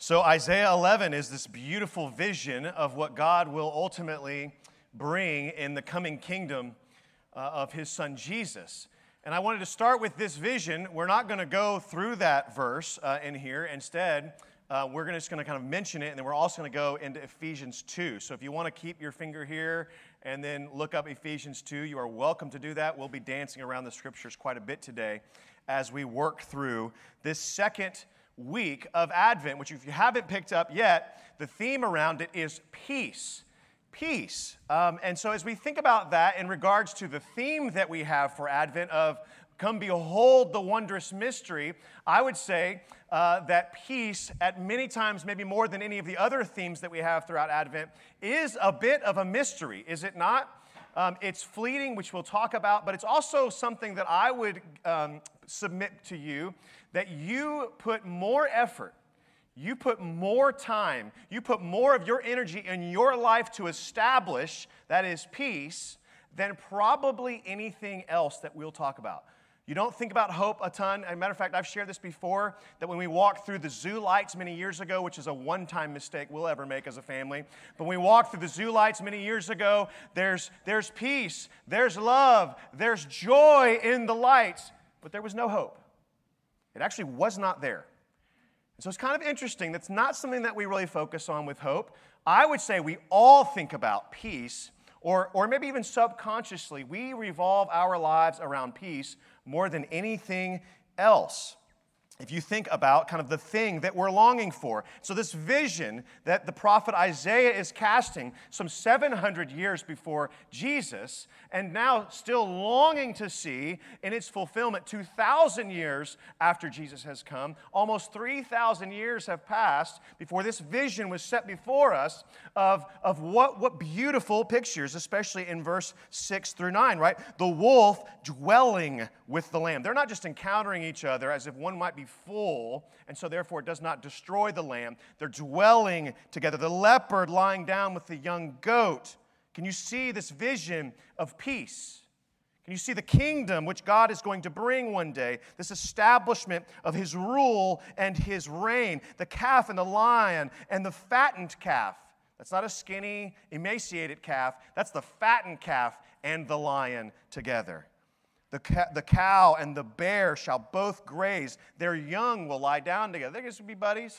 So, Isaiah 11 is this beautiful vision of what God will ultimately bring in the coming kingdom uh, of his son Jesus. And I wanted to start with this vision. We're not going to go through that verse uh, in here. Instead, uh, we're just going to kind of mention it, and then we're also going to go into Ephesians 2. So if you want to keep your finger here and then look up Ephesians 2, you are welcome to do that. We'll be dancing around the scriptures quite a bit today as we work through this second week of Advent, which, if you haven't picked up yet, the theme around it is peace. Peace. Um, and so, as we think about that in regards to the theme that we have for Advent of come behold the wondrous mystery, I would say uh, that peace, at many times, maybe more than any of the other themes that we have throughout Advent, is a bit of a mystery, is it not? Um, it's fleeting, which we'll talk about, but it's also something that I would um, submit to you that you put more effort, you put more time, you put more of your energy in your life to establish that is peace than probably anything else that we'll talk about. You don't think about hope a ton. As a matter of fact, I've shared this before that when we walked through the zoo lights many years ago, which is a one time mistake we'll ever make as a family, but when we walked through the zoo lights many years ago, there's, there's peace, there's love, there's joy in the lights, but there was no hope. It actually was not there. And so it's kind of interesting. That's not something that we really focus on with hope. I would say we all think about peace, or, or maybe even subconsciously, we revolve our lives around peace more than anything else if you think about kind of the thing that we're longing for. So, this vision that the prophet Isaiah is casting some 700 years before Jesus, and now still longing to see in its fulfillment 2,000 years after Jesus has come, almost 3,000 years have passed before this vision was set before us of, of what, what beautiful pictures, especially in verse 6 through 9, right? The wolf dwelling with the lamb. They're not just encountering each other as if one might be full, and so therefore it does not destroy the lamb. They're dwelling together. The leopard lying down with the young goat. Can you see this vision of peace? Can you see the kingdom which God is going to bring one day? This establishment of his rule and his reign. The calf and the lion and the fattened calf. That's not a skinny, emaciated calf. That's the fattened calf and the lion together. The, ca- the cow and the bear shall both graze. Their young will lie down together. They're just going to be buddies.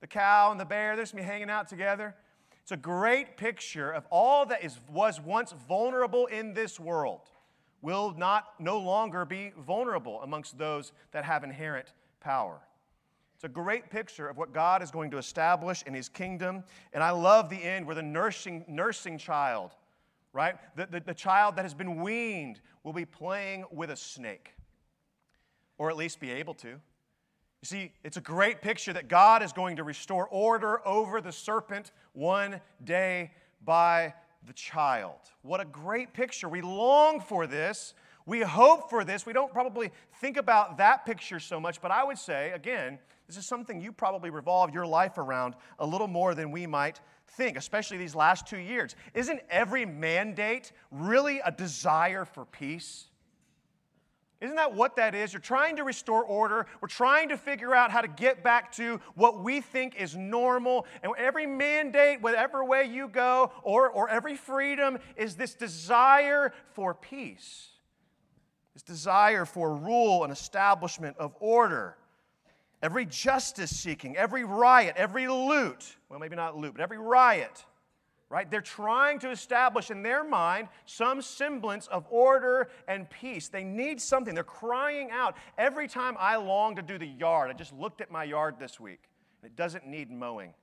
The cow and the bear, they're just going to be hanging out together. It's a great picture of all that is, was once vulnerable in this world will not no longer be vulnerable amongst those that have inherent power. It's a great picture of what God is going to establish in his kingdom. And I love the end where the nursing, nursing child right? The, the, the, child that has been weaned will be playing with a snake, or at least be able to. You see, it's a great picture that God is going to restore order over the serpent one day by the child. What a great picture. We long for this. We hope for this. We don't probably think about that picture so much, but I would say, again, this is something you probably revolve your life around a little more than we might think, especially these last two years. Isn't every mandate really a desire for peace? Isn't that what that is? You're trying to restore order. We're trying to figure out how to get back to what we think is normal. And every mandate, whatever way you go, or, or every freedom, is this desire for peace, this desire for rule and establishment of order every justice seeking, every riot, every loot, well, maybe not loot, but every riot, right? They're trying to establish in their mind some semblance of order and peace. They need something. They're crying out. Every time I long to do the yard, I just looked at my yard this week, and it doesn't need mowing.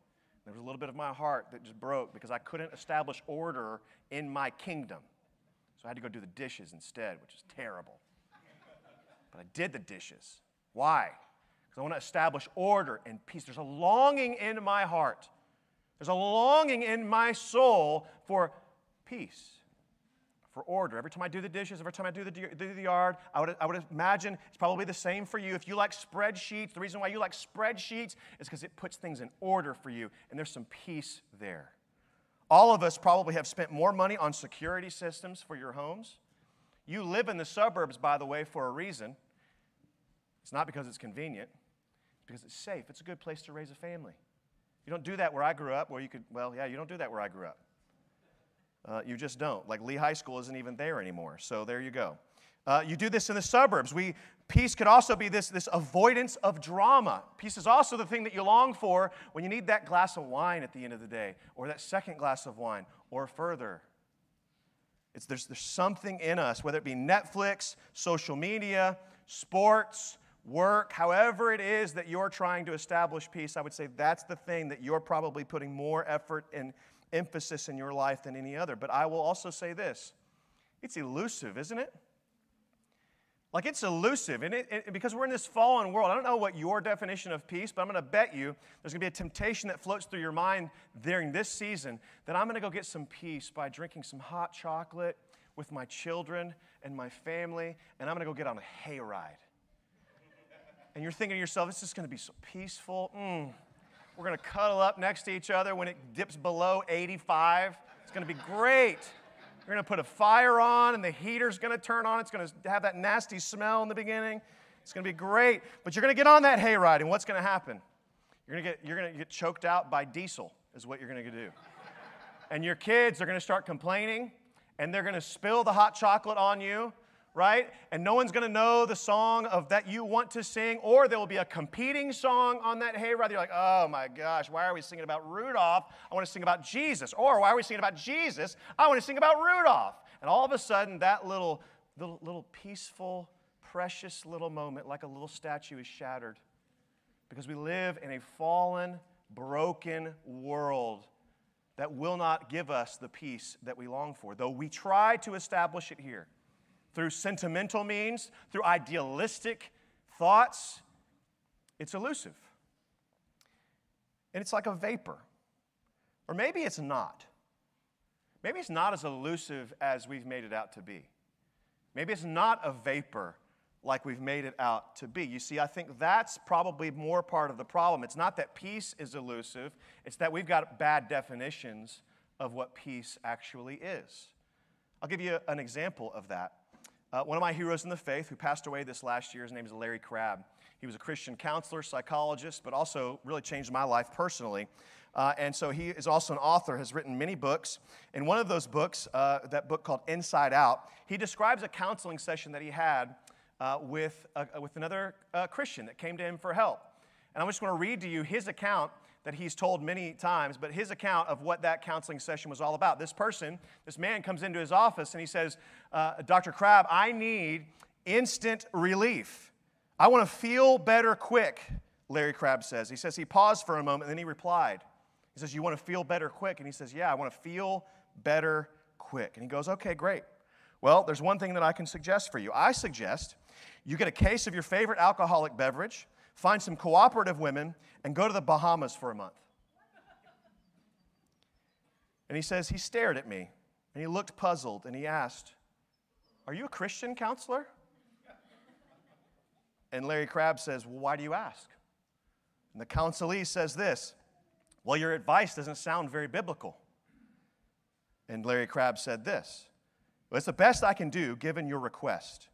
There was a little bit of my heart that just broke because I couldn't establish order in my kingdom. So I had to go do the dishes instead, which is terrible. But I did the dishes. Why? I want to establish order and peace. There's a longing in my heart. There's a longing in my soul for peace, for order. Every time I do the dishes, every time I do the, do the yard, I would, I would imagine it's probably the same for you. If you like spreadsheets, the reason why you like spreadsheets is because it puts things in order for you, and there's some peace there. All of us probably have spent more money on security systems for your homes. You live in the suburbs, by the way, for a reason. It's not because it's convenient because it's safe. It's a good place to raise a family. You don't do that where I grew up, where you could, well, yeah, you don't do that where I grew up. Uh, you just don't. Like Lee High School isn't even there anymore. So there you go. Uh, you do this in the suburbs. We, peace could also be this, this avoidance of drama. Peace is also the thing that you long for when you need that glass of wine at the end of the day, or that second glass of wine, or further. It's, there's, there's something in us, whether it be Netflix, social media, sports, work, however it is that you're trying to establish peace, I would say that's the thing that you're probably putting more effort and emphasis in your life than any other. But I will also say this it's elusive, isn't it? Like it's elusive, and it, it, because we're in this fallen world. I don't know what your definition of peace, but I'm going to bet you there's going to be a temptation that floats through your mind during this season that I'm going to go get some peace by drinking some hot chocolate with my children and my family, and I'm going to go get on a hayride. And you're thinking to yourself, this is going to be so peaceful. Mm. We're going to cuddle up next to each other when it dips below 85. It's going to be great. You're going to put a fire on, and the heater's going to turn on. It's going to have that nasty smell in the beginning. It's going to be great. But you're going to get on that hayride, and what's going to happen? You're going to get, you're going to get choked out by diesel, is what you're going to do. and your kids are going to start complaining, and they're going to spill the hot chocolate on you right? And no one's gonna know the song of that you want to sing, or there will be a competing song on that hayride. You're like, oh my gosh, why are we singing about Rudolph? I want to sing about Jesus. Or why are we singing about Jesus? I want to sing about Rudolph. And all of a sudden, that little, little, little peaceful, precious little moment, like a little statue, is shattered. Because we live in a fallen, broken world that will not give us the peace that we long for, though we try to establish it here through sentimental means, through idealistic thoughts, it's elusive. And it's like a vapor. Or maybe it's not. Maybe it's not as elusive as we've made it out to be. Maybe it's not a vapor like we've made it out to be. You see, I think that's probably more part of the problem. It's not that peace is elusive, it's that we've got bad definitions of what peace actually is. I'll give you an example of that. Uh, one of my heroes in the faith who passed away this last year, his name is Larry Crabb. He was a Christian counselor, psychologist, but also really changed my life personally. Uh, and so he is also an author, has written many books. In one of those books, uh, that book called Inside Out, he describes a counseling session that he had uh, with, with another uh, Christian that came to him for help. And I'm just going to read to you his account that he's told many times, but his account of what that counseling session was all about. This person, this man comes into his office and he says, uh, Dr. Crabb, I need instant relief. I want to feel better quick, Larry Crabb says. He says he paused for a moment and then he replied. He says, You want to feel better quick? And he says, Yeah, I want to feel better quick. And he goes, Okay, great. Well, there's one thing that I can suggest for you. I suggest you get a case of your favorite alcoholic beverage find some cooperative women, and go to the Bahamas for a month. And he says, he stared at me and he looked puzzled and he asked, Are you a Christian counselor? And Larry Crabb says, Well, why do you ask? And the counselee says this Well, your advice doesn't sound very biblical. And Larry Crabb said this well, It's the best I can do given your request.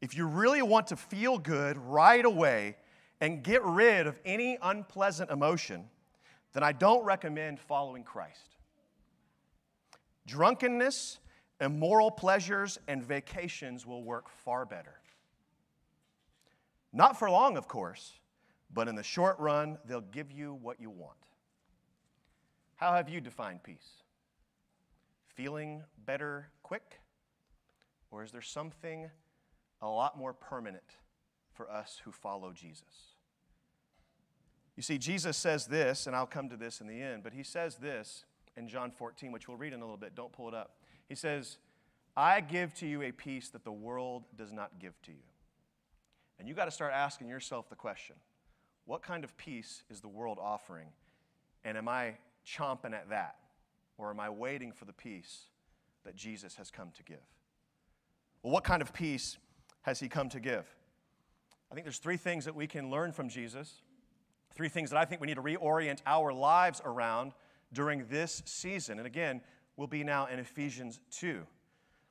If you really want to feel good right away, and get rid of any unpleasant emotion, then I don't recommend following Christ. Drunkenness, immoral pleasures, and vacations will work far better. Not for long, of course, but in the short run, they'll give you what you want. How have you defined peace? Feeling better quick? Or is there something a lot more permanent for us who follow Jesus? You see, Jesus says this, and I'll come to this in the end, but he says this in John 14, which we'll read in a little bit. Don't pull it up. He says, I give to you a peace that the world does not give to you. And you got to start asking yourself the question what kind of peace is the world offering? And am I chomping at that? Or am I waiting for the peace that Jesus has come to give? Well, what kind of peace has he come to give? I think there's three things that we can learn from Jesus Three things that I think we need to reorient our lives around during this season. And again, we'll be now in Ephesians 2.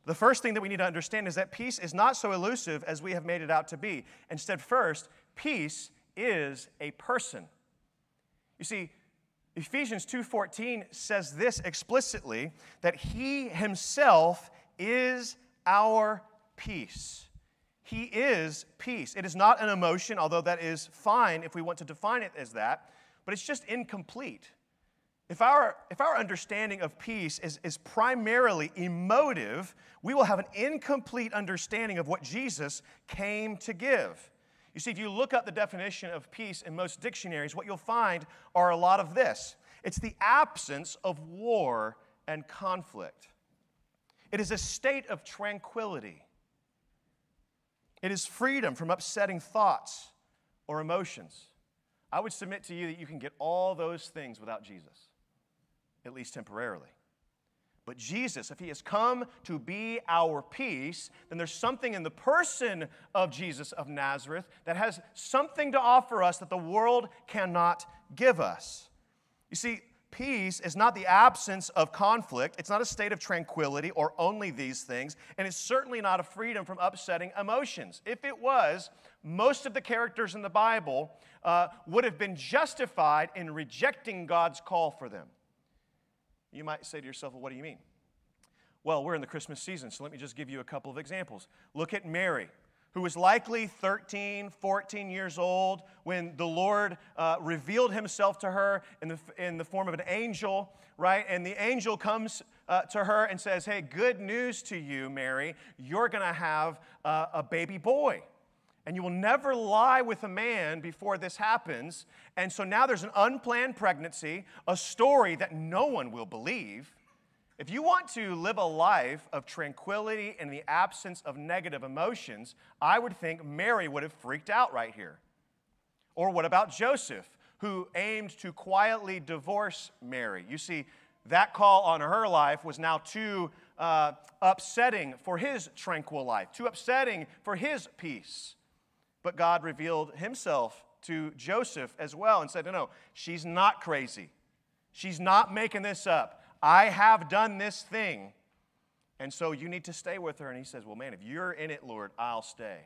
The first thing that we need to understand is that peace is not so elusive as we have made it out to be. Instead, first, peace is a person. You see, Ephesians 2:14 says this explicitly that he himself is our peace. He is peace. It is not an emotion, although that is fine if we want to define it as that, but it's just incomplete. If our, if our understanding of peace is, is primarily emotive, we will have an incomplete understanding of what Jesus came to give. You see, if you look up the definition of peace in most dictionaries, what you'll find are a lot of this it's the absence of war and conflict, it is a state of tranquility, it is freedom from upsetting thoughts or emotions. I would submit to you that you can get all those things without Jesus, at least temporarily. But Jesus, if he has come to be our peace, then there's something in the person of Jesus of Nazareth that has something to offer us that the world cannot give us. You see, peace is not the absence of conflict, it's not a state of tranquility or only these things, and it's certainly not a freedom from upsetting emotions. If it was, most of the characters in the Bible uh, would have been justified in rejecting God's call for them. You might say to yourself, well, what do you mean? Well, we're in the Christmas season, so let me just give you a couple of examples. Look at Mary, who was likely 13, 14 years old when the Lord uh, revealed himself to her in the, in the form of an angel, right? And the angel comes uh, to her and says, Hey, good news to you, Mary. You're going to have uh, a baby boy. And you will never lie with a man before this happens. And so now there's an unplanned pregnancy, a story that no one will believe. If you want to live a life of tranquility in the absence of negative emotions, I would think Mary would have freaked out right here. Or what about Joseph, who aimed to quietly divorce Mary? You see, that call on her life was now too uh, upsetting for his tranquil life, too upsetting for his peace. But God revealed himself to Joseph as well and said, No, no, she's not crazy. She's not making this up. I have done this thing. And so you need to stay with her. And he says, Well, man, if you're in it, Lord, I'll stay.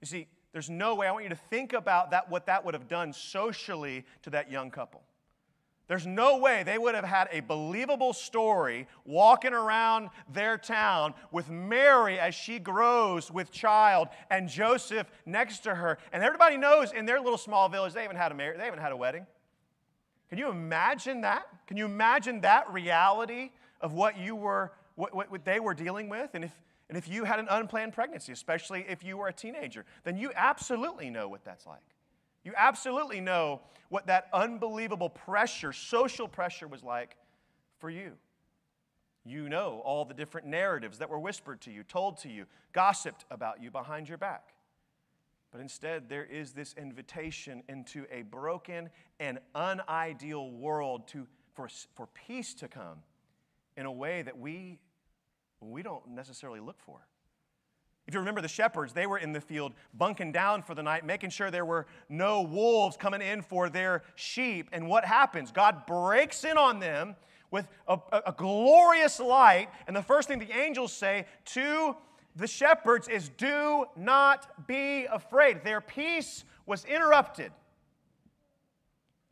You see, there's no way, I want you to think about that, what that would have done socially to that young couple. There's no way they would have had a believable story walking around their town with Mary as she grows with child and Joseph next to her. And everybody knows in their little small village they haven't had a they haven't had a wedding. Can you imagine that? Can you imagine that reality of what you were what, what, what they were dealing with? And if and if you had an unplanned pregnancy, especially if you were a teenager, then you absolutely know what that's like. You absolutely know what that unbelievable pressure, social pressure, was like for you. You know all the different narratives that were whispered to you, told to you, gossiped about you behind your back. But instead, there is this invitation into a broken and unideal world to, for, for peace to come in a way that we, we don't necessarily look for. If you remember the shepherds, they were in the field bunking down for the night, making sure there were no wolves coming in for their sheep. And what happens? God breaks in on them with a, a, a glorious light. And the first thing the angels say to the shepherds is, Do not be afraid. Their peace was interrupted.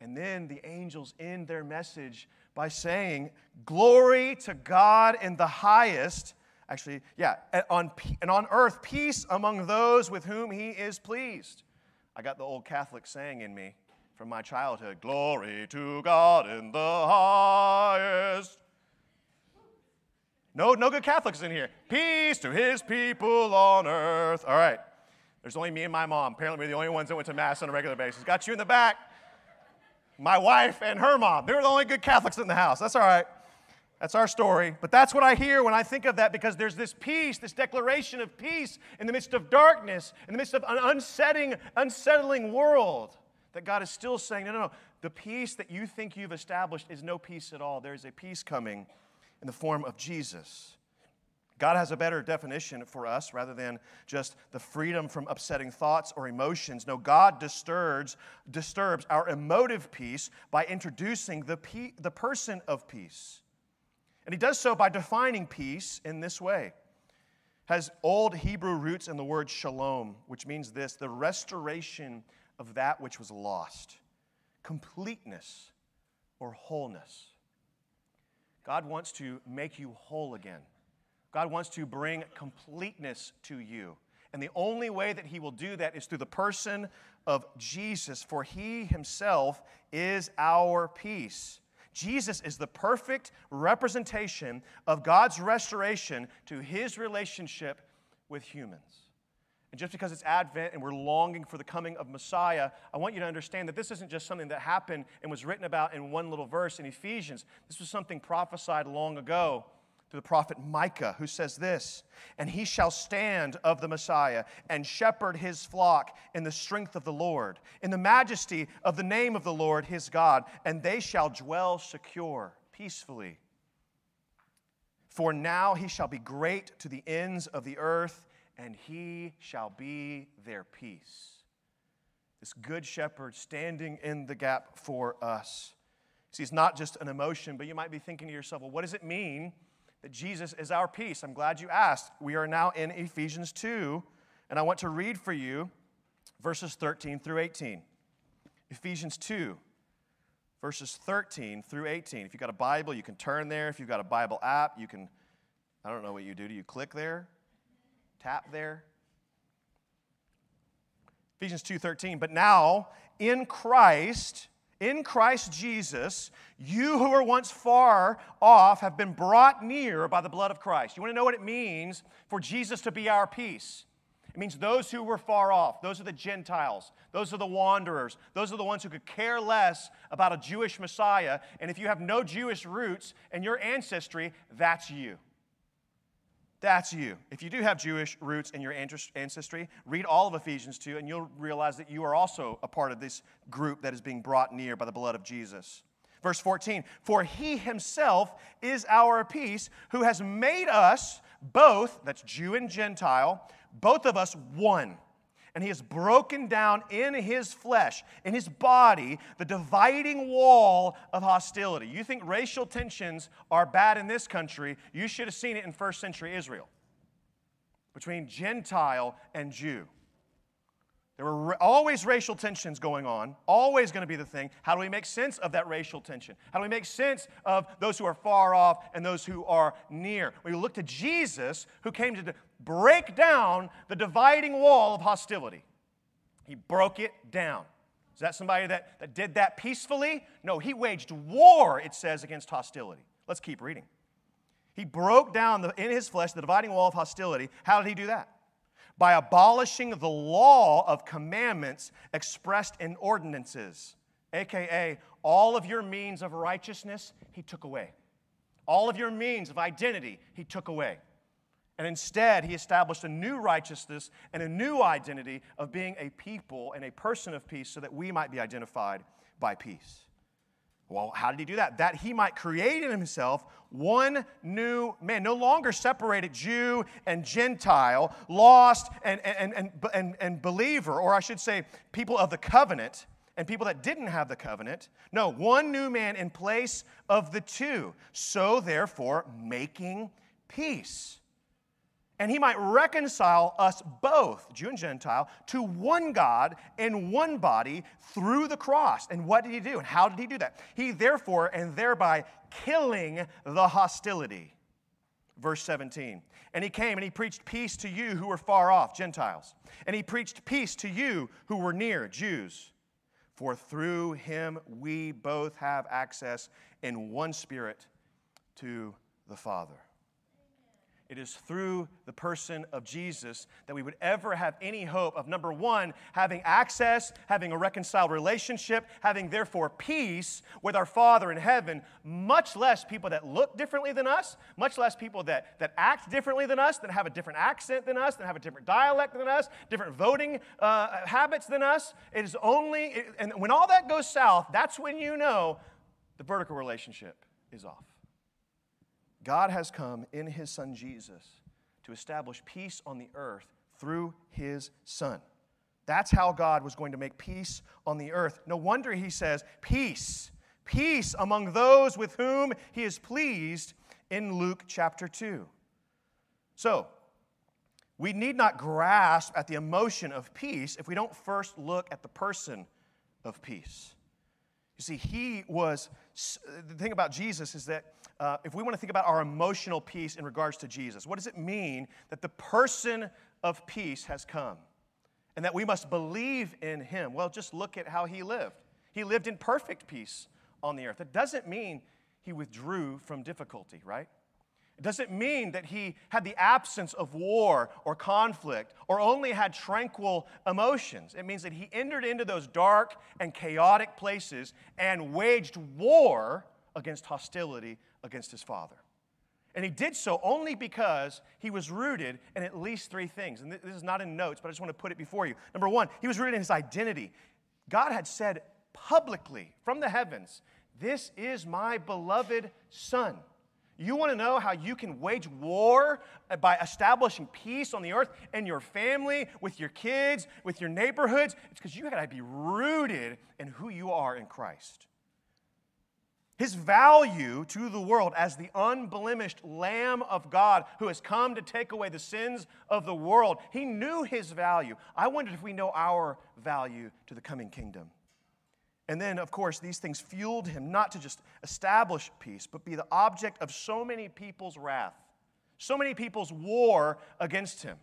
And then the angels end their message by saying, Glory to God in the highest Actually, yeah, and on, and on earth, peace among those with whom he is pleased. I got the old Catholic saying in me from my childhood Glory to God in the highest. No, no good Catholics in here. Peace to his people on earth. All right. There's only me and my mom. Apparently, we're the only ones that went to Mass on a regular basis. Got you in the back. My wife and her mom. They were the only good Catholics in the house. That's all right. That's our story. But that's what I hear when I think of that because there's this peace, this declaration of peace in the midst of darkness, in the midst of an unsettling, unsettling world. That God is still saying, no, no, no. The peace that you think you've established is no peace at all. There's a peace coming in the form of Jesus. God has a better definition for us rather than just the freedom from upsetting thoughts or emotions. No, God disturbs, disturbs our emotive peace by introducing the, pe- the person of peace. And he does so by defining peace in this way. Has old Hebrew roots in the word shalom, which means this the restoration of that which was lost, completeness or wholeness. God wants to make you whole again. God wants to bring completeness to you. And the only way that He will do that is through the person of Jesus, for He Himself is our peace. Jesus is the perfect representation of God's restoration to His relationship with humans. And just because it's Advent and we're longing for the coming of Messiah, I want you to understand that this isn't just something that happened and was written about in one little verse in Ephesians. This was something prophesied long ago through the prophet Micah, who says this And he shall stand of the Messiah and shepherd his flock in the strength of the Lord, in the majesty of the name of the Lord his God, and they shall dwell secure, peacefully. For now he shall be great to the ends of the earth and he shall be their peace. This good shepherd standing in the gap for us. See, it's not just an emotion, but you might be thinking to yourself, well, what does it mean that Jesus is our peace? I'm glad you asked. We are now in Ephesians 2, and I want to read for you verses 13 through 18. Ephesians 2, verses 13 through 18. If you've got a Bible, you can turn there. If you've got a Bible app, you can, I don't know what you do. Do you click there? Tap there. Ephesians 2:13, but now in Christ, in Christ Jesus, you who were once far off have been brought near by the blood of Christ. You want to know what it means for Jesus to be our peace? It means those who were far off, those are the Gentiles, those are the wanderers, those are the ones who could care less about a Jewish Messiah. And if you have no Jewish roots and your ancestry, that's you. That's you. If you do have Jewish roots in your ancestry, read all of Ephesians 2, and you'll realize that you are also a part of this group that is being brought near by the blood of Jesus. Verse 14 For he himself is our peace, who has made us both, that's Jew and Gentile, both of us one and he has broken down in his flesh, in his body, the dividing wall of hostility. You think racial tensions are bad in this country, you should have seen it in first century Israel between Gentile and Jew. There were always racial tensions going on, always going to be the thing. How do we make sense of that racial tension? How do we make sense of those who are far off and those who are near? We look to Jesus, who came to break down the dividing wall of hostility. He broke it down. Is that somebody that, that did that peacefully? No, he waged war, it says, against hostility. Let's keep reading. He broke down the, in his flesh the dividing wall of hostility. How did he do that? By abolishing the law of commandments expressed in ordinances, aka all of your means of righteousness, he took away. All of your means of identity, he took away. And instead, he established a new righteousness and a new identity of being a people and a person of peace so that we might be identified by peace. Well, how did he do that? That he might create in himself one new man, no longer separated Jew and Gentile, lost and, and, and, and, and believer, or I should say, people of the covenant and people that didn't have the covenant. No, one new man in place of the two. So, therefore, making peace and he might reconcile us both, Jew and Gentile, to one God and one body through the cross. And what did he do? And how did he do that? He therefore, and thereby killing the hostility. Verse 17. And he came and he preached peace to you who were far off, Gentiles. And he preached peace to you who were near, Jews. For through him we both have access in one spirit to the Father. It is through the person of Jesus that we would ever have any hope of number one, having access, having a reconciled relationship, having therefore peace with our Father in heaven, much less people that look differently than us, much less people that, that act differently than us, that have a different accent than us, that have a different dialect than us, different voting uh, habits than us. It is only, and when all that goes south, that's when you know the vertical relationship is off. God has come in his son Jesus to establish peace on the earth through his son. That's how God was going to make peace on the earth. No wonder he says, Peace, peace among those with whom he is pleased in Luke chapter 2. So, we need not grasp at the emotion of peace if we don't first look at the person of peace. You see, he was, the thing about Jesus is that uh, if we want to think about our emotional peace in regards to Jesus, what does it mean that the person of peace has come and that we must believe in him? Well, just look at how he lived. He lived in perfect peace on the earth. It doesn't mean he withdrew from difficulty, right? It doesn't mean that he had the absence of war or conflict or only had tranquil emotions. It means that he entered into those dark and chaotic places and waged war against hostility against his father. And he did so only because he was rooted in at least three things. And this is not in notes, but I just want to put it before you. Number one, he was rooted in his identity. God had said publicly from the heavens, This is my beloved son. You want to know how you can wage war uh, by establishing peace on the earth and your family, with your kids, with your neighborhoods? It's because you got to be rooted in who you are in Christ. His value to the world as the unblemished Lamb of God who has come to take away the sins of the world, he knew his value. I wondered if we know our value to the coming kingdom. And then, of course, these things fueled him not to just establish peace, but be the object of so many people's wrath, so many people's war against him.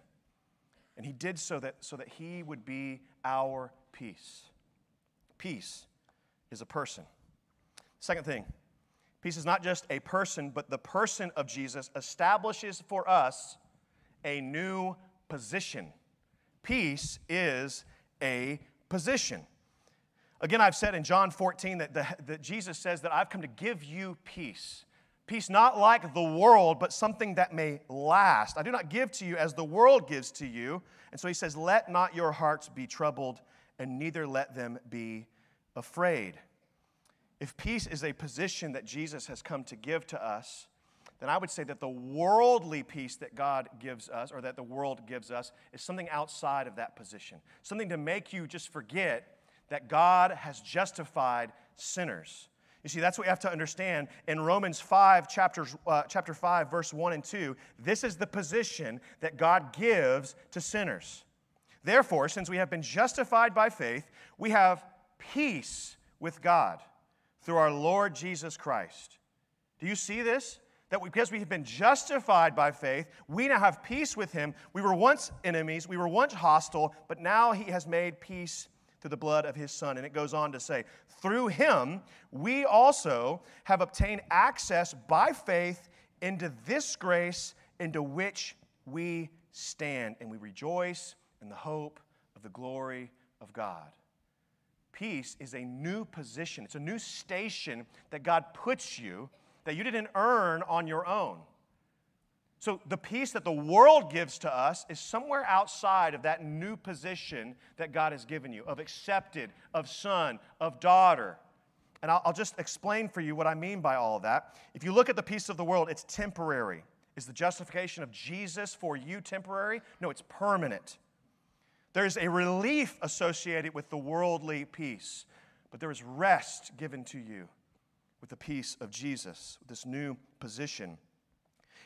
And he did so that, so that he would be our peace. Peace is a person. Second thing, peace is not just a person, but the person of Jesus establishes for us a new position. Peace is a position. Again, I've said in John 14 that, the, that Jesus says that I've come to give you peace. Peace not like the world, but something that may last. I do not give to you as the world gives to you. And so he says, Let not your hearts be troubled, and neither let them be afraid. If peace is a position that Jesus has come to give to us, then I would say that the worldly peace that God gives us, or that the world gives us, is something outside of that position. Something to make you just forget that God has justified sinners. You see, that's what we have to understand. In Romans 5, chapters, uh, chapter 5, verse 1 and 2, this is the position that God gives to sinners. Therefore, since we have been justified by faith, we have peace with God through our Lord Jesus Christ. Do you see this? That because we have been justified by faith, we now have peace with Him. We were once enemies, we were once hostile, but now He has made peace through the blood of his son. And it goes on to say, through him, we also have obtained access by faith into this grace into which we stand, and we rejoice in the hope of the glory of God. Peace is a new position, it's a new station that God puts you that you didn't earn on your own. So, the peace that the world gives to us is somewhere outside of that new position that God has given you of accepted, of son, of daughter. And I'll, I'll, just explain for you what I mean by all of that. If you look at the peace of the world, it's temporary. Is the justification of Jesus for you temporary? No, it's permanent. There's a relief associated with the worldly peace, but there is rest given to you with the peace of Jesus, with this new position.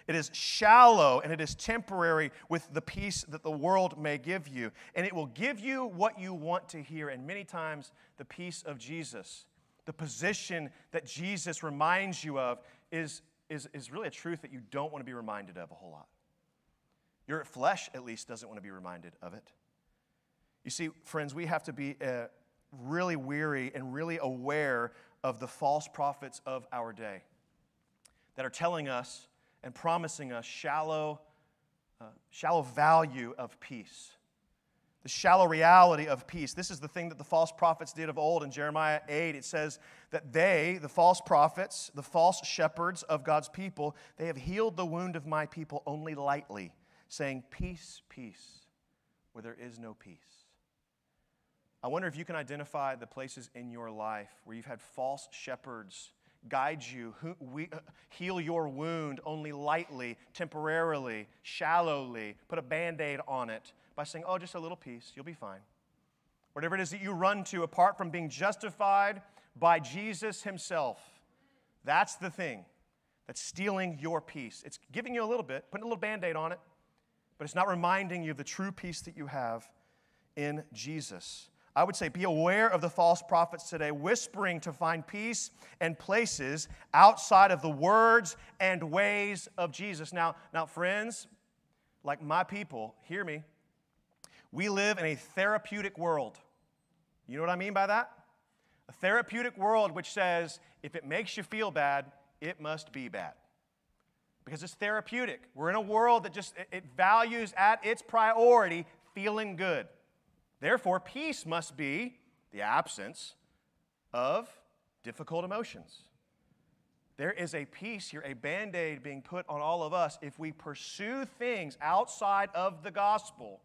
It is shallow and it is temporary with the peace that the world may give you. And it will give you what you want to hear. And many times, the peace of Jesus, the position that Jesus reminds you of, is, is, is really a truth that you don't want to be reminded of a whole lot. Your flesh, at least, doesn't want to be reminded of it. You see, friends, we have to be uh, really weary and really aware of the false prophets of our day that are telling us and promising us shallow, uh, shallow value of peace. The shallow reality of peace. This is the thing that the false prophets did of old in Jeremiah 8. It says that they, the false prophets, the false shepherds of God's people, they have healed the wound of my people only lightly, saying, Peace, peace, where there is no peace. I wonder if you can identify the places in your life where you've had false shepherds guide you, uh, heal your wound only lightly, temporarily, shallowly, put a band aid on it by saying, oh, just a little peace, you'll be fine. Whatever it is that you run to apart from being justified by Jesus Himself, that's the thing that's stealing your peace. It's giving you a little bit, putting a little band aid on it, but it's not reminding you of the true peace that you have in Jesus. I would say be aware of the false prophets today, whispering to find peace and places outside of the words and ways of Jesus. Now, now, friends, like my people, hear me. We live in a therapeutic world. You know what I mean by that? A therapeutic world which says if it makes you feel bad, it must be bad. Because it's therapeutic. We're in a world that just it values at its priority feeling good. Therefore, peace must be the absence of difficult emotions. There is a peace here, a band aid being put on all of us if we pursue things outside of the gospel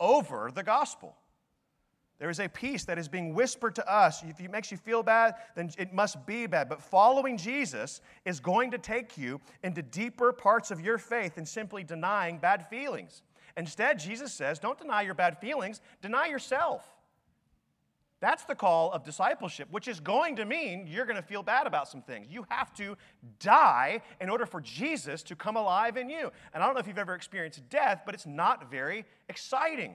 over the gospel. There is a peace that is being whispered to us. If it makes you feel bad, then it must be bad. But following Jesus is going to take you into deeper parts of your faith than simply denying bad feelings. Instead, Jesus says, don't deny your bad feelings, deny yourself. That's the call of discipleship, which is going to mean you're going to feel bad about some things. You have to die in order for Jesus to come alive in you. And I don't know if you've ever experienced death, but it's not very exciting.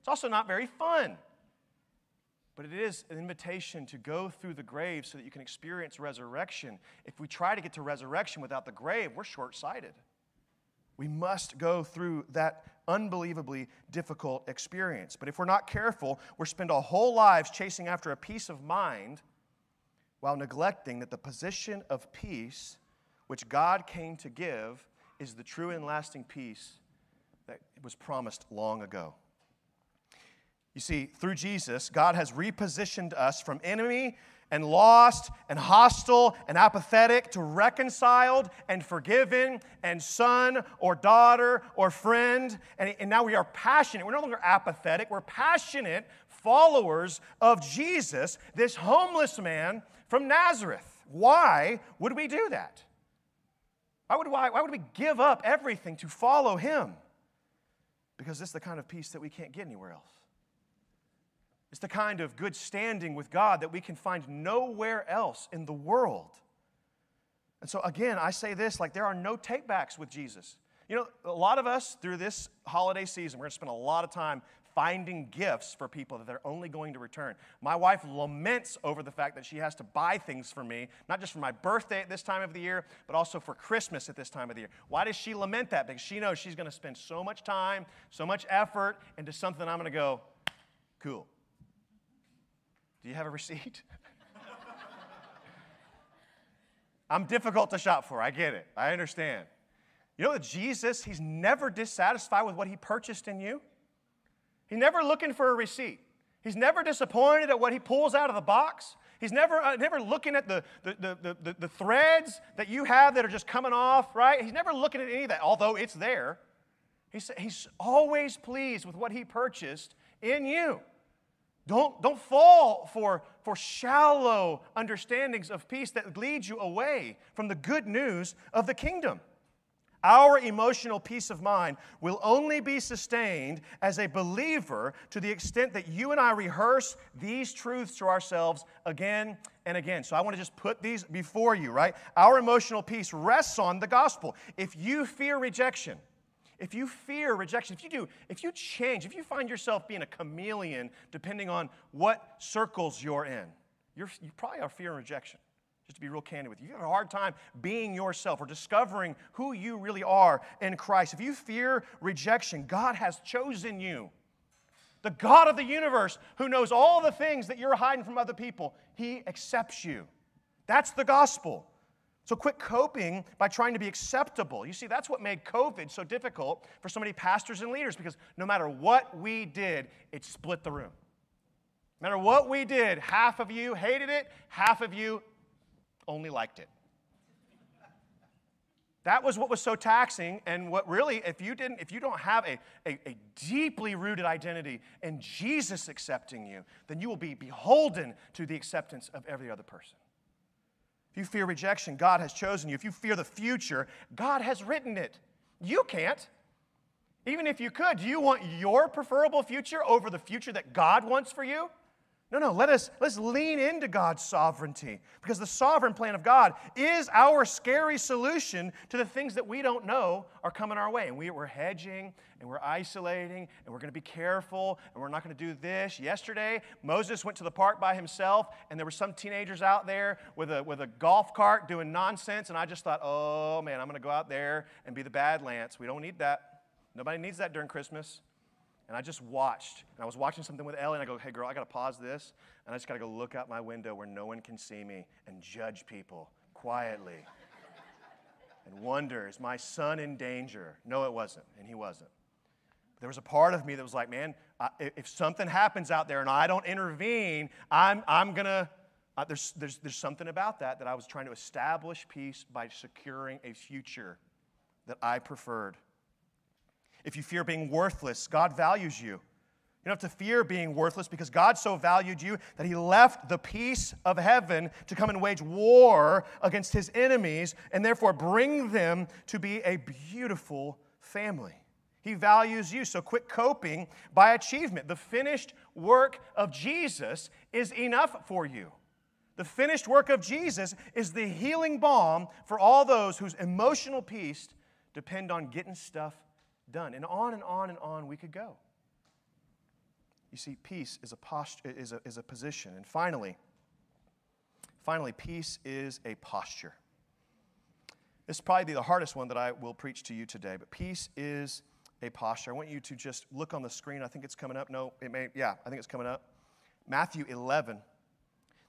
It's also not very fun. But it is an invitation to go through the grave so that you can experience resurrection. If we try to get to resurrection without the grave, we're short sighted. We must go through that unbelievably difficult experience. But if we're not careful, we'll spend our whole lives chasing after a peace of mind while neglecting that the position of peace which God came to give is the true and lasting peace that was promised long ago. You see, through Jesus, God has repositioned us from enemy and lost and hostile and apathetic to reconciled and forgiven and son or daughter or friend. And, and now we are passionate. We're no longer apathetic, we're passionate followers of Jesus, this homeless man from Nazareth. Why would we do that? Why would, why, why would we give up everything to follow him? Because this is the kind of peace that we can't get anywhere else. It's the kind of good standing with God that we can find nowhere else in the world. And so, again, I say this like there are no takebacks with Jesus. You know, a lot of us through this holiday season, we're going to spend a lot of time finding gifts for people that they're only going to return. My wife laments over the fact that she has to buy things for me, not just for my birthday at this time of the year, but also for Christmas at this time of the year. Why does she lament that? Because she knows she's going to spend so much time, so much effort into something I'm going to go, cool. Do you have a receipt? I'm difficult to shop for. I get it. I understand. You know that Jesus, he's never dissatisfied with what he purchased in you. He's never looking for a receipt. He's never disappointed at what he pulls out of the box. He's never, uh, never looking at the, the, the, the, the threads that you have that are just coming off, right? He's never looking at any of that, although it's there. He's, he's always pleased with what he purchased in you. Don't, don't fall for, for shallow understandings of peace that lead you away from the good news of the kingdom. Our emotional peace of mind will only be sustained as a believer to the extent that you and I rehearse these truths to ourselves again and again. So I want to just put these before you, right? Our emotional peace rests on the gospel. If you fear rejection, if you fear rejection, if you do, if you change, if you find yourself being a chameleon depending on what circles you're in, you're, you probably are fearing rejection. Just to be real candid with you, you have a hard time being yourself or discovering who you really are in Christ. If you fear rejection, God has chosen you. The God of the universe, who knows all the things that you're hiding from other people, He accepts you. That's the gospel. So quit coping by trying to be acceptable. You see, that's what made COVID so difficult for so many pastors and leaders because no matter what we did, it split the room. No matter what we did, half of you hated it, half of you only liked it. That was what was so taxing, and what really, if you didn't, if you don't have a, a, a, deeply rooted identity in Jesus accepting you, then you will be beholden to the acceptance of every other person. If you fear rejection, God has chosen you. If you fear the future, God has written it. You can't. Even if you could, do you want your preferable future over the future that God wants for you? No, no, let us let's lean into God's sovereignty because the sovereign plan of God is our scary solution to the things that we don't know are coming our way. And we, we're hedging and we're isolating and we're going to be careful and we're not going to do this. Yesterday, Moses went to the park by himself and there were some teenagers out there with a, with a golf cart doing nonsense. And I just thought, oh man, I'm going to go out there and be the bad Lance. We don't need that. Nobody needs that during Christmas. And I just watched. And I was watching something with Ellie, and I go, hey, girl, I got to pause this. And I just got to go look out my window where no one can see me and judge people quietly. and wonder, is my son in danger? No, it wasn't. And he wasn't. There was a part of me that was like, man, I, if something happens out there and I don't intervene, I'm, I'm going to. Uh, there's, there's, there's something about that that I was trying to establish peace by securing a future that I preferred. If you fear being worthless, God values you. You don't have to fear being worthless because God so valued you that He left the peace of heaven to come and wage war against His enemies and therefore bring them to be a beautiful family. He values you, so quit coping by achievement. The finished work of Jesus is enough for you. The finished work of Jesus is the healing balm for all those whose emotional peace depend on getting stuff done. And on and on and on we could go. You see, peace is a, posture, is a, is a position. And finally, finally, peace is a posture. This is probably the hardest one that I will preach to you today, but peace is a posture. I want you to just look on the screen. I think it's coming up. No, it may, yeah, I think it's coming up. Matthew 11.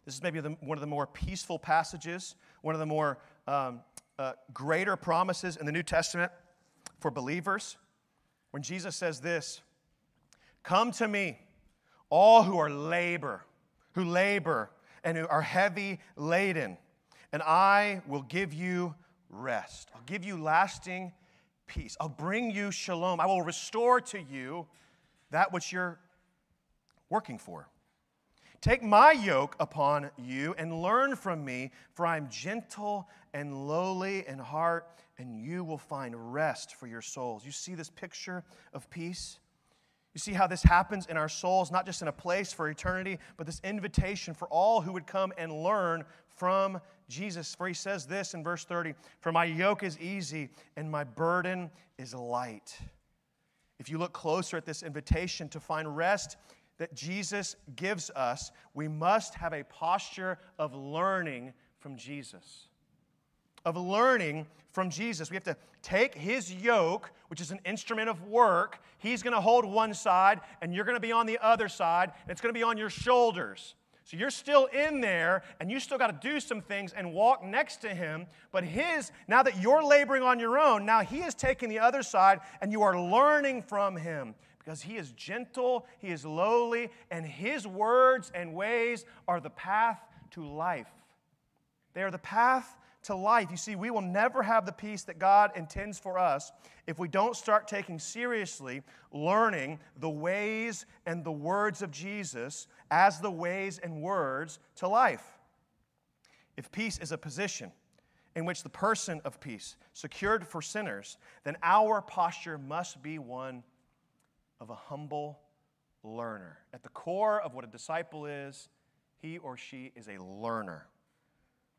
This is maybe the, one of the more peaceful passages, one of the more um, uh, greater promises in the New Testament for believers when Jesus says this Come to me, all who are labor, who labor and who are heavy laden, and I will give you rest. I'll give you lasting peace. I'll bring you shalom. I will restore to you that which you're working for. Take my yoke upon you and learn from me, for I am gentle and lowly in heart, and you will find rest for your souls. You see this picture of peace? You see how this happens in our souls, not just in a place for eternity, but this invitation for all who would come and learn from Jesus. For he says this in verse 30 For my yoke is easy and my burden is light. If you look closer at this invitation to find rest that Jesus gives us, we must have a posture of learning from Jesus of learning from Jesus. We have to take his yoke, which is an instrument of work. He's going to hold one side, and you're going to be on the other side, and it's going to be on your shoulders. So you're still in there, and you still got to do some things and walk next to him. But his, now that you're laboring on your own, now he is taking the other side, and you are learning from him because he is gentle, he is lowly, and his words and ways are the path to life. They are the path to life. You see, we will never have the peace that God intends for us if we don't start taking seriously learning the ways and the words of Jesus as the ways and words to life. If peace is a position in which the person of peace secured for sinners, then our posture must be one of a humble learner. At the core of what a disciple is, he or she is a learner.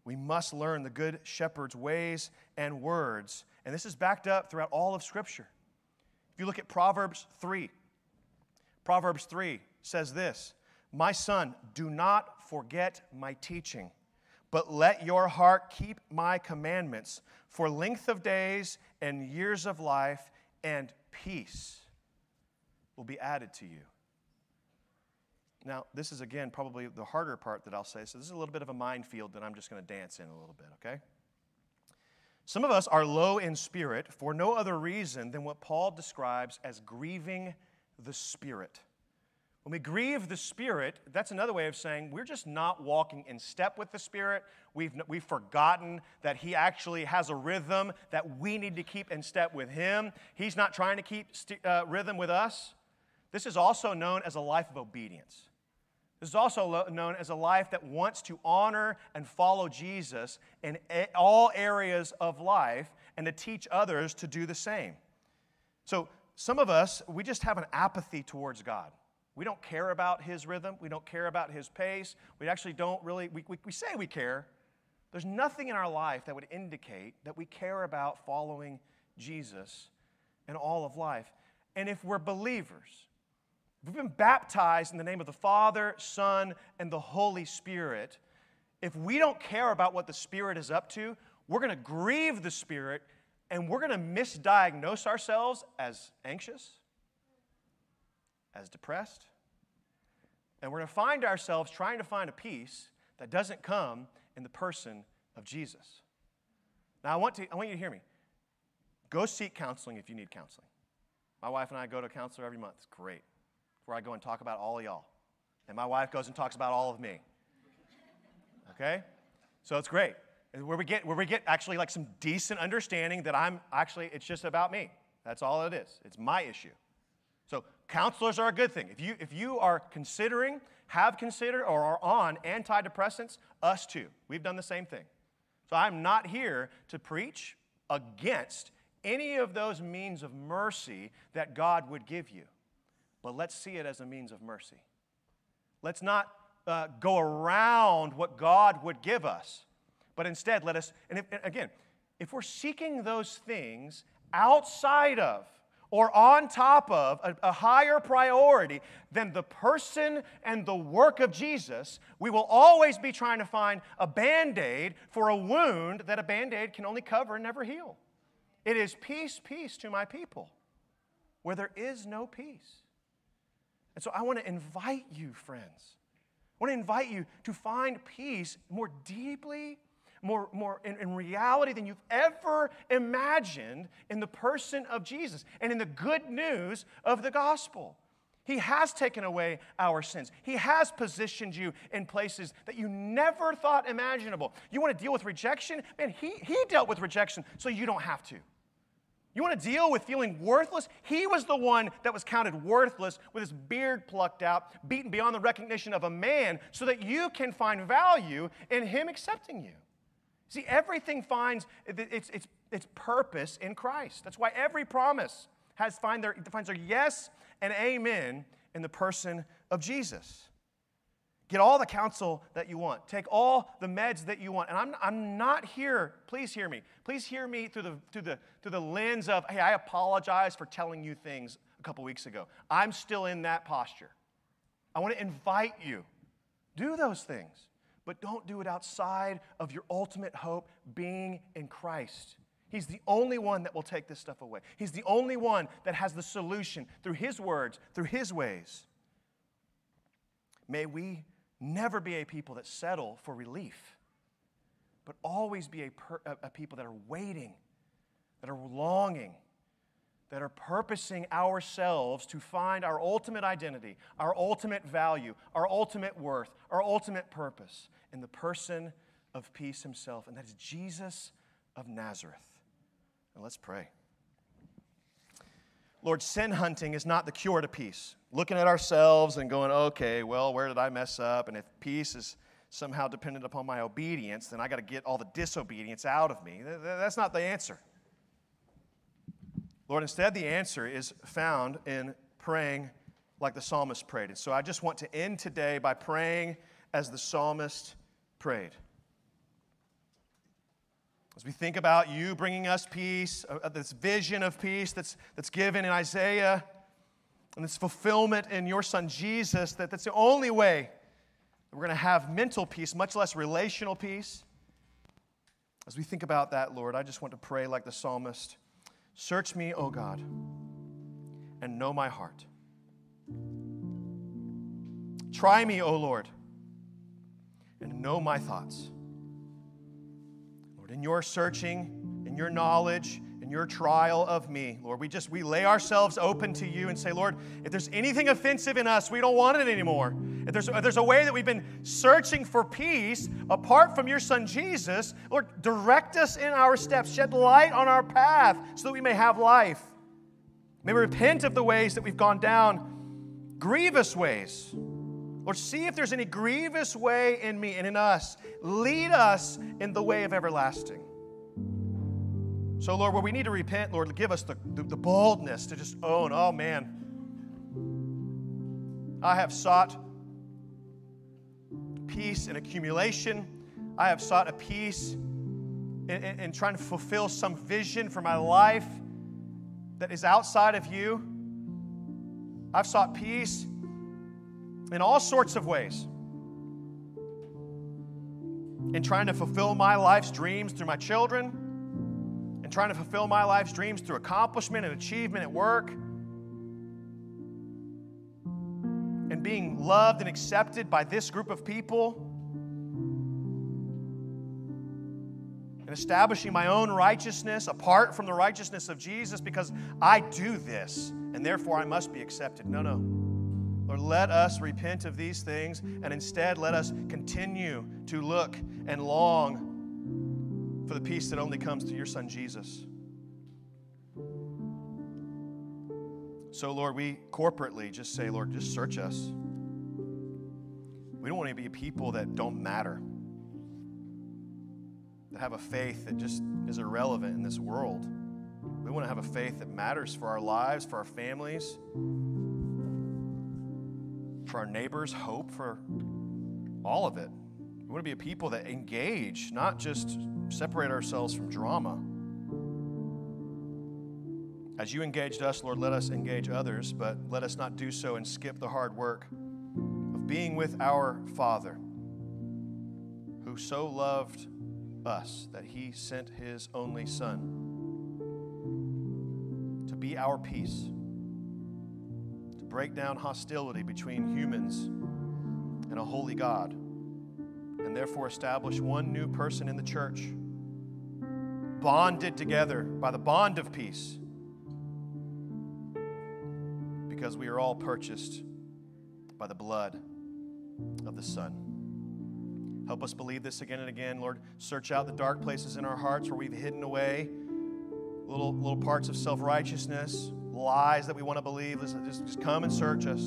We must learn the Good Shepherd's ways and words. And this is backed up throughout all of Scripture. If you look at Proverbs 3, Proverbs 3 says this My son, do not forget my teaching, but let your heart keep my commandments, for length of days and years of life and peace will be added to you. Now, this is again probably the harder part that I'll say. So, this is a little bit of a minefield that I'm just going to dance in a little bit, okay? Some of us are low in spirit for no other reason than what Paul describes as grieving the Spirit. When we grieve the Spirit, that's another way of saying we're just not walking in step with the Spirit. We've, we've forgotten that He actually has a rhythm that we need to keep in step with Him. He's not trying to keep st- uh, rhythm with us. This is also known as a life of obedience. This is also known as a life that wants to honor and follow Jesus in all areas of life and to teach others to do the same. So, some of us, we just have an apathy towards God. We don't care about his rhythm. We don't care about his pace. We actually don't really, we, we, we say we care. There's nothing in our life that would indicate that we care about following Jesus in all of life. And if we're believers, we've been baptized in the name of the Father, Son, and the Holy Spirit, if we don't care about what the Spirit is up to, we're going to grieve the Spirit and we're going to misdiagnose ourselves as anxious, as depressed, and we're going to find ourselves trying to find a peace that doesn't come in the person of Jesus. Now, I want, to, I want you to hear me. Go seek counseling if you need counseling. My wife and I go to a counselor every month. It's great. Where I go and talk about all of y'all. And my wife goes and talks about all of me. Okay? So it's great. Where we get where we get actually like some decent understanding that I'm actually it's just about me. That's all it is. It's my issue. So counselors are a good thing. If you if you are considering, have considered, or are on antidepressants, us too. We've done the same thing. So I'm not here to preach against any of those means of mercy that God would give you. But let's see it as a means of mercy. Let's not uh, go around what God would give us, but instead let us, and, if, and again, if we're seeking those things outside of or on top of a, a, higher priority than the person and the work of Jesus, we will always be trying to find a band aid for a wound that a band aid can only cover and never heal. It is peace, peace to my people, where there is no peace. And so I want to invite you, friends. I want to invite you to find peace more deeply, more, more in, in reality than you've ever imagined in the person of Jesus and in the good news of the gospel. He has taken away our sins. He has positioned you in places that you never thought imaginable. You want to deal with rejection? Man, he, he dealt with rejection so you don't have to. You want to deal with feeling worthless? He was the one that was counted worthless with his beard plucked out, beaten beyond the recognition of a man, so that you can find value in him accepting you. See, everything finds its, its, its purpose in Christ. That's why every promise has find their, finds their yes and amen in the person of Jesus. Get all the counsel that you want. Take all the meds that you want. And I'm, I'm not here, please hear me. Please hear me through the, through, the, through the lens of, hey, I apologize for telling you things a couple weeks ago. I'm still in that posture. I want to invite you. Do those things, but don't do it outside of your ultimate hope being in Christ. He's the only one that will take this stuff away. He's the only one that has the solution through His words, through His ways. May we Never be a people that settle for relief, but always be a, per, a, a people that are waiting, that are longing, that are purposing ourselves to find our ultimate identity, our ultimate value, our ultimate worth, our ultimate purpose in the person of peace himself, and that is Jesus of Nazareth. And let's pray. Lord, sin hunting is not the cure to peace. Looking at ourselves and going, okay, well, where did I mess up? And if peace is somehow dependent upon my obedience, then I got to get all the disobedience out of me. That's not the answer. Lord, instead, the answer is found in praying like the psalmist prayed. And so I just want to end today by praying as the psalmist prayed. As we think about you bringing us peace, uh, uh, this vision of peace that's, that's given in Isaiah, and this fulfillment in your son Jesus, that that's the only way that we're going to have mental peace, much less relational peace. As we think about that, Lord, I just want to pray like the psalmist Search me, O God, and know my heart. Try me, O Lord, and know my thoughts. In your searching, in your knowledge, in your trial of me, Lord, we just we lay ourselves open to you and say, Lord, if there's anything offensive in us, we don't want it anymore. If there's, if there's a way that we've been searching for peace apart from your son Jesus, Lord, direct us in our steps, shed light on our path so that we may have life. May we repent of the ways that we've gone down, grievous ways. Lord, see if there's any grievous way in me and in us. Lead us in the way of everlasting. So, Lord, where we need to repent, Lord, give us the, the, the boldness to just own, oh man, I have sought peace in accumulation. I have sought a peace in, in, in trying to fulfill some vision for my life that is outside of you. I've sought peace in all sorts of ways. In trying to fulfill my life's dreams through my children, and trying to fulfill my life's dreams through accomplishment and achievement at work, and being loved and accepted by this group of people, and establishing my own righteousness apart from the righteousness of Jesus because I do this and therefore I must be accepted. No, no. Lord, let us repent of these things and instead let us continue to look and long for the peace that only comes through your Son Jesus. So, Lord, we corporately just say, Lord, just search us. We don't want to be people that don't matter, that have a faith that just is irrelevant in this world. We want to have a faith that matters for our lives, for our families, for our neighbors, hope for all of it. We want to be a people that engage, not just separate ourselves from drama. As you engaged us, Lord, let us engage others, but let us not do so and skip the hard work of being with our Father, who so loved us that he sent his only Son to be our peace, break down hostility between humans and a holy God, and therefore establish one new person in the church, bonded together by the bond of peace because we are all purchased by the blood of the Son. Help us believe this again and again. Lord, search out the dark places in our hearts where we've hidden away little, little parts of self righteousness, lies that we want to believe. Listen, just, just come and search us.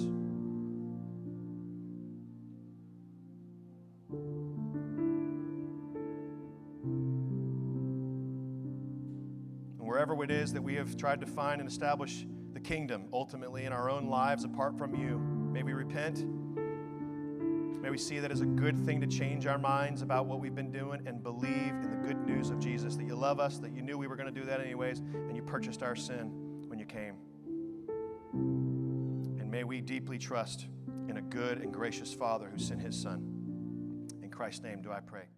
And wherever it is that we have tried to find and establish the kingdom ultimately in our own lives apart from you. May we repent. May we see that as a good thing to change our minds about what we've been doing and believe in the good news of Jesus that you love us, that you knew we were going to do that anyways, and you purchased our sin when you came. And may we deeply trust in a good and gracious Father who sent his Son. In Christ's name do I pray.